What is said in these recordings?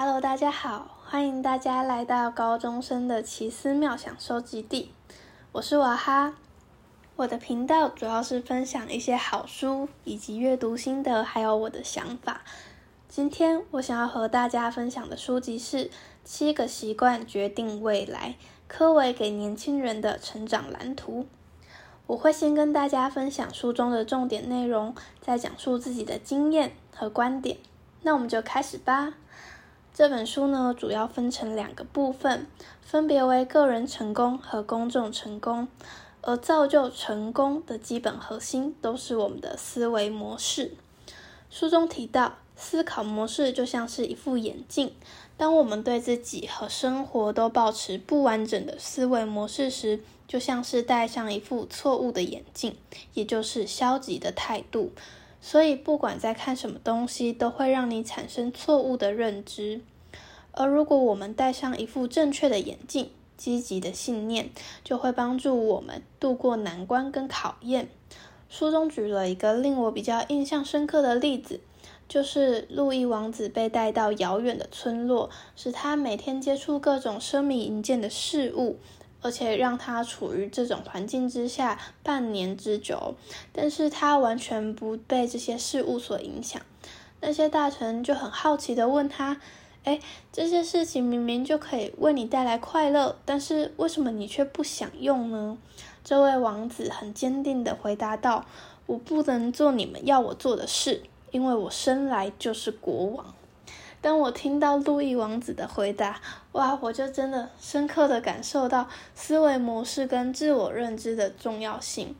Hello，大家好，欢迎大家来到高中生的奇思妙想收集地。我是娃哈，我的频道主要是分享一些好书以及阅读心得，还有我的想法。今天我想要和大家分享的书籍是《七个习惯决定未来》，科维给年轻人的成长蓝图。我会先跟大家分享书中的重点内容，再讲述自己的经验和观点。那我们就开始吧。这本书呢，主要分成两个部分，分别为个人成功和公众成功。而造就成功的基本核心，都是我们的思维模式。书中提到，思考模式就像是一副眼镜，当我们对自己和生活都保持不完整的思维模式时，就像是戴上一副错误的眼镜，也就是消极的态度。所以，不管在看什么东西，都会让你产生错误的认知。而如果我们戴上一副正确的眼镜，积极的信念就会帮助我们度过难关跟考验。书中举了一个令我比较印象深刻的例子，就是路易王子被带到遥远的村落，使他每天接触各种奢靡银剑的事物。而且让他处于这种环境之下半年之久，但是他完全不被这些事物所影响。那些大臣就很好奇的问他：“哎，这些事情明明就可以为你带来快乐，但是为什么你却不想用呢？”这位王子很坚定的回答道：“我不能做你们要我做的事，因为我生来就是国王。”当我听到路易王子的回答，哇，我就真的深刻的感受到思维模式跟自我认知的重要性。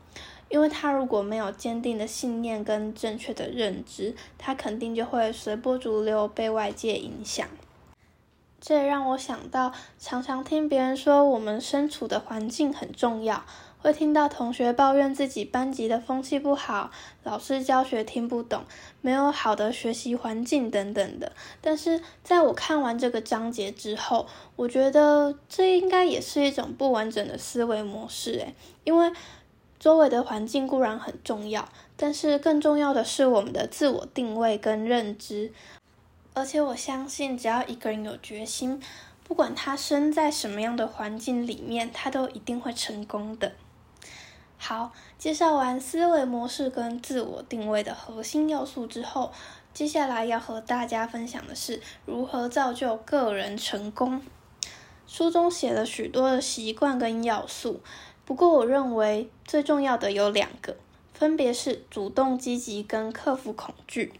因为他如果没有坚定的信念跟正确的认知，他肯定就会随波逐流，被外界影响。这也让我想到，常常听别人说我们身处的环境很重要。会听到同学抱怨自己班级的风气不好，老师教学听不懂，没有好的学习环境等等的。但是在我看完这个章节之后，我觉得这应该也是一种不完整的思维模式。诶，因为周围的环境固然很重要，但是更重要的是我们的自我定位跟认知。而且我相信，只要一个人有决心，不管他生在什么样的环境里面，他都一定会成功的。好，介绍完思维模式跟自我定位的核心要素之后，接下来要和大家分享的是如何造就个人成功。书中写了许多的习惯跟要素，不过我认为最重要的有两个，分别是主动积极跟克服恐惧。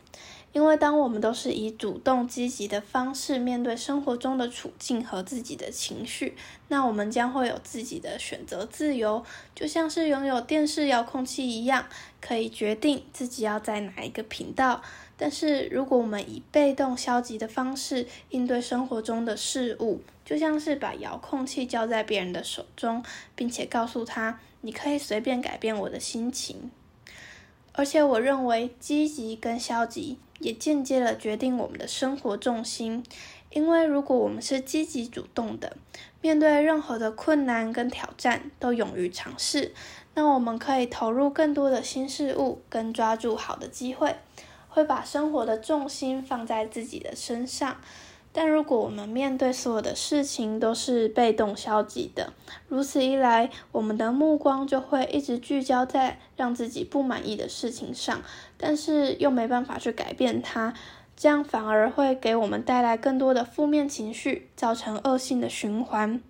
因为当我们都是以主动积极的方式面对生活中的处境和自己的情绪，那我们将会有自己的选择自由，就像是拥有电视遥控器一样，可以决定自己要在哪一个频道。但是如果我们以被动消极的方式应对生活中的事物，就像是把遥控器交在别人的手中，并且告诉他你可以随便改变我的心情。而且我认为积极跟消极。也间接了决定我们的生活重心，因为如果我们是积极主动的，面对任何的困难跟挑战都勇于尝试，那我们可以投入更多的新事物，跟抓住好的机会，会把生活的重心放在自己的身上。但如果我们面对所有的事情都是被动消极的，如此一来，我们的目光就会一直聚焦在让自己不满意的事情上，但是又没办法去改变它，这样反而会给我们带来更多的负面情绪，造成恶性的循环。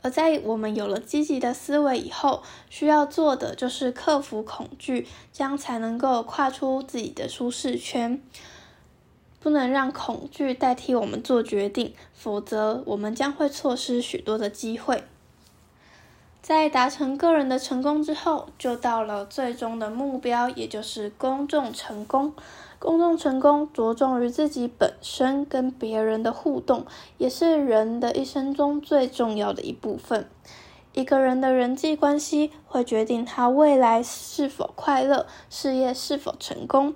而在我们有了积极的思维以后，需要做的就是克服恐惧，这样才能够跨出自己的舒适圈。不能让恐惧代替我们做决定，否则我们将会错失许多的机会。在达成个人的成功之后，就到了最终的目标，也就是公众成功。公众成功着重于自己本身跟别人的互动，也是人的一生中最重要的一部分。一个人的人际关系会决定他未来是否快乐，事业是否成功。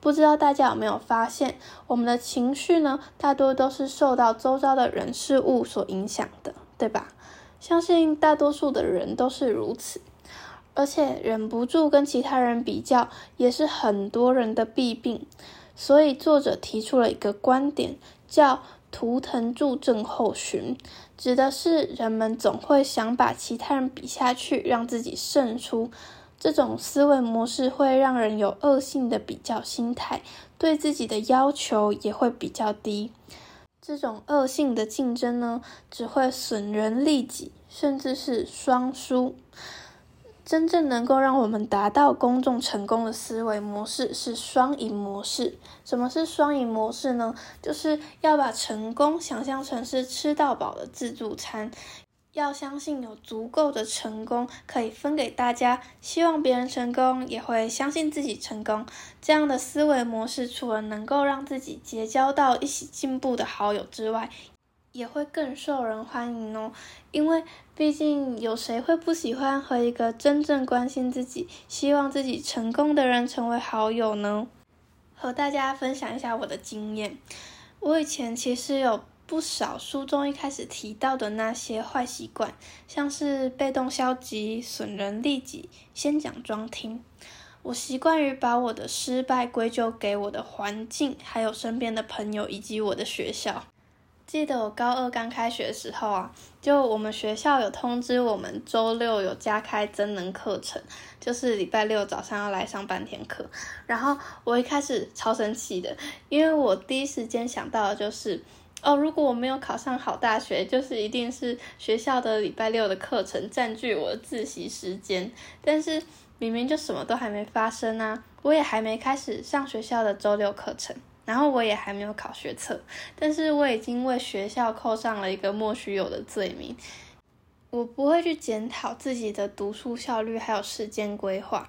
不知道大家有没有发现，我们的情绪呢，大多都是受到周遭的人事物所影响的，对吧？相信大多数的人都是如此，而且忍不住跟其他人比较，也是很多人的弊病。所以作者提出了一个观点，叫“图腾柱症候群”，指的是人们总会想把其他人比下去，让自己胜出。这种思维模式会让人有恶性的比较心态，对自己的要求也会比较低。这种恶性的竞争呢，只会损人利己，甚至是双输。真正能够让我们达到公众成功的思维模式是双赢模式。什么是双赢模式呢？就是要把成功想象成是吃到饱的自助餐。要相信有足够的成功可以分给大家，希望别人成功，也会相信自己成功。这样的思维模式，除了能够让自己结交到一起进步的好友之外，也会更受人欢迎哦。因为毕竟有谁会不喜欢和一个真正关心自己、希望自己成功的人成为好友呢？和大家分享一下我的经验，我以前其实有。不少书中一开始提到的那些坏习惯，像是被动消极、损人利己、先讲装听。我习惯于把我的失败归咎给我的环境，还有身边的朋友以及我的学校。记得我高二刚开学的时候啊，就我们学校有通知我们周六有加开增能课程，就是礼拜六早上要来上半天课。然后我一开始超生气的，因为我第一时间想到的就是。哦，如果我没有考上好大学，就是一定是学校的礼拜六的课程占据我自习时间。但是明明就什么都还没发生啊，我也还没开始上学校的周六课程，然后我也还没有考学测，但是我已经为学校扣上了一个莫须有的罪名。我不会去检讨自己的读书效率还有时间规划。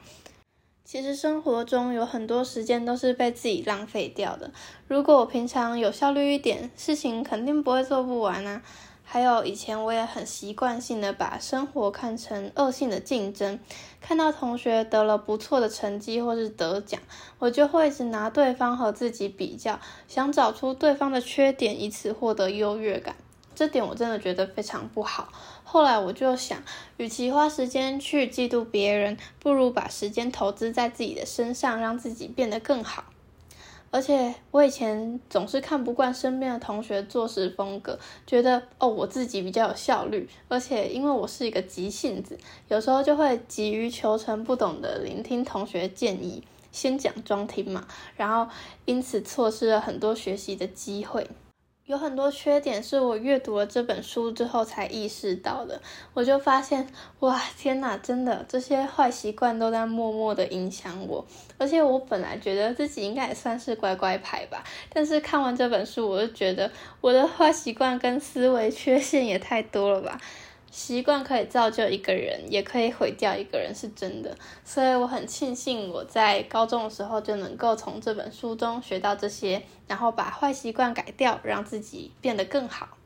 其实生活中有很多时间都是被自己浪费掉的。如果我平常有效率一点，事情肯定不会做不完啊。还有以前我也很习惯性的把生活看成恶性的竞争，看到同学得了不错的成绩或是得奖，我就会一直拿对方和自己比较，想找出对方的缺点，以此获得优越感。这点我真的觉得非常不好。后来我就想，与其花时间去嫉妒别人，不如把时间投资在自己的身上，让自己变得更好。而且我以前总是看不惯身边的同学做事风格，觉得哦我自己比较有效率。而且因为我是一个急性子，有时候就会急于求成，不懂得聆听同学建议，先讲装听嘛，然后因此错失了很多学习的机会。有很多缺点是我阅读了这本书之后才意识到的，我就发现，哇，天哪，真的这些坏习惯都在默默的影响我，而且我本来觉得自己应该也算是乖乖牌吧，但是看完这本书，我就觉得我的坏习惯跟思维缺陷也太多了吧。习惯可以造就一个人，也可以毁掉一个人，是真的。所以我很庆幸我在高中的时候就能够从这本书中学到这些，然后把坏习惯改掉，让自己变得更好。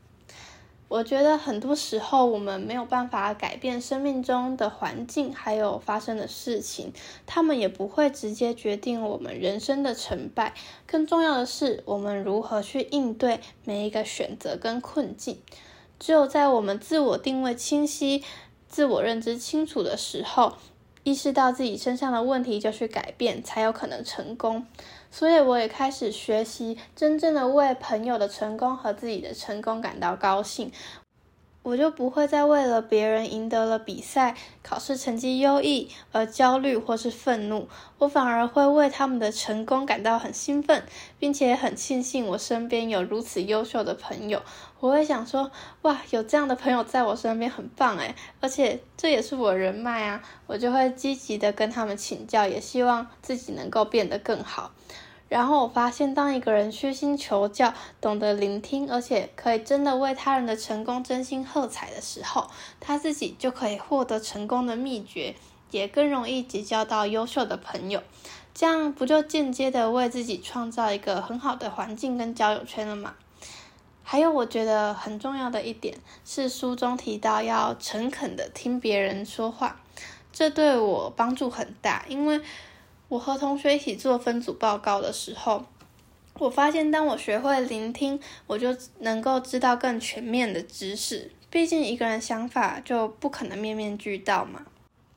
我觉得很多时候我们没有办法改变生命中的环境，还有发生的事情，他们也不会直接决定我们人生的成败。更重要的是，我们如何去应对每一个选择跟困境。只有在我们自我定位清晰、自我认知清楚的时候，意识到自己身上的问题就去改变，才有可能成功。所以，我也开始学习真正的为朋友的成功和自己的成功感到高兴。我就不会再为了别人赢得了比赛、考试成绩优异而焦虑或是愤怒，我反而会为他们的成功感到很兴奋，并且很庆幸我身边有如此优秀的朋友。我会想说，哇，有这样的朋友在我身边很棒诶，而且这也是我人脉啊，我就会积极的跟他们请教，也希望自己能够变得更好。然后我发现，当一个人虚心求教、懂得聆听，而且可以真的为他人的成功真心喝彩的时候，他自己就可以获得成功的秘诀，也更容易结交到优秀的朋友。这样不就间接的为自己创造一个很好的环境跟交友圈了吗？还有，我觉得很重要的一点是，书中提到要诚恳的听别人说话，这对我帮助很大，因为。我和同学一起做分组报告的时候，我发现当我学会聆听，我就能够知道更全面的知识。毕竟一个人想法就不可能面面俱到嘛。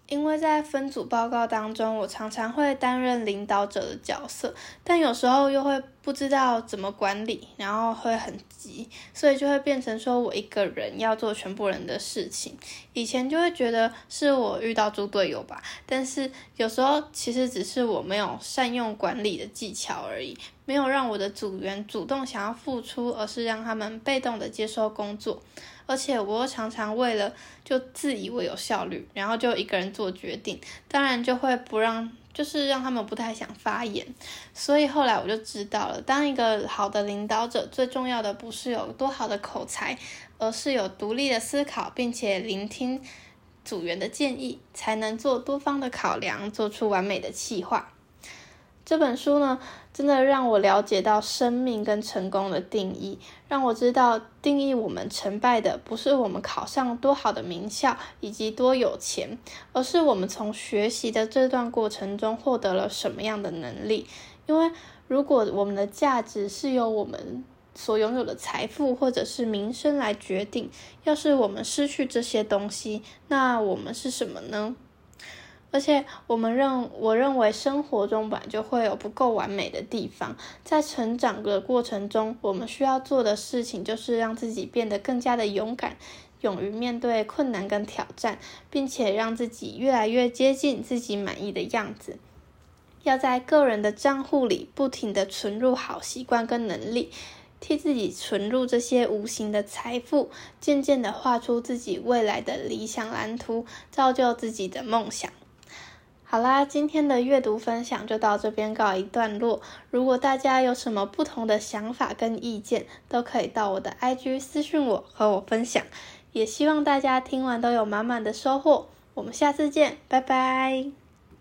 因为在分组报告当中，我常常会担任领导者的角色，但有时候又会不知道怎么管理，然后会很急，所以就会变成说我一个人要做全部人的事情。以前就会觉得是我遇到猪队友吧，但是有时候其实只是我没有善用管理的技巧而已，没有让我的组员主动想要付出，而是让他们被动的接收工作。而且我常常为了就自以为有效率，然后就一个人做决定，当然就会不让，就是让他们不太想发言。所以后来我就知道了，当一个好的领导者，最重要的不是有多好的口才，而是有独立的思考，并且聆听组员的建议，才能做多方的考量，做出完美的计划。这本书呢，真的让我了解到生命跟成功的定义，让我知道定义我们成败的不是我们考上多好的名校以及多有钱，而是我们从学习的这段过程中获得了什么样的能力。因为如果我们的价值是由我们所拥有的财富或者是名声来决定，要是我们失去这些东西，那我们是什么呢？而且，我们认我认为生活中本来就会有不够完美的地方，在成长的过程中，我们需要做的事情就是让自己变得更加的勇敢，勇于面对困难跟挑战，并且让自己越来越接近自己满意的样子。要在个人的账户里不停的存入好习惯跟能力，替自己存入这些无形的财富，渐渐的画出自己未来的理想蓝图，造就自己的梦想。好啦，今天的阅读分享就到这边告一段落。如果大家有什么不同的想法跟意见，都可以到我的 IG 私信我，和我分享。也希望大家听完都有满满的收获。我们下次见，拜拜。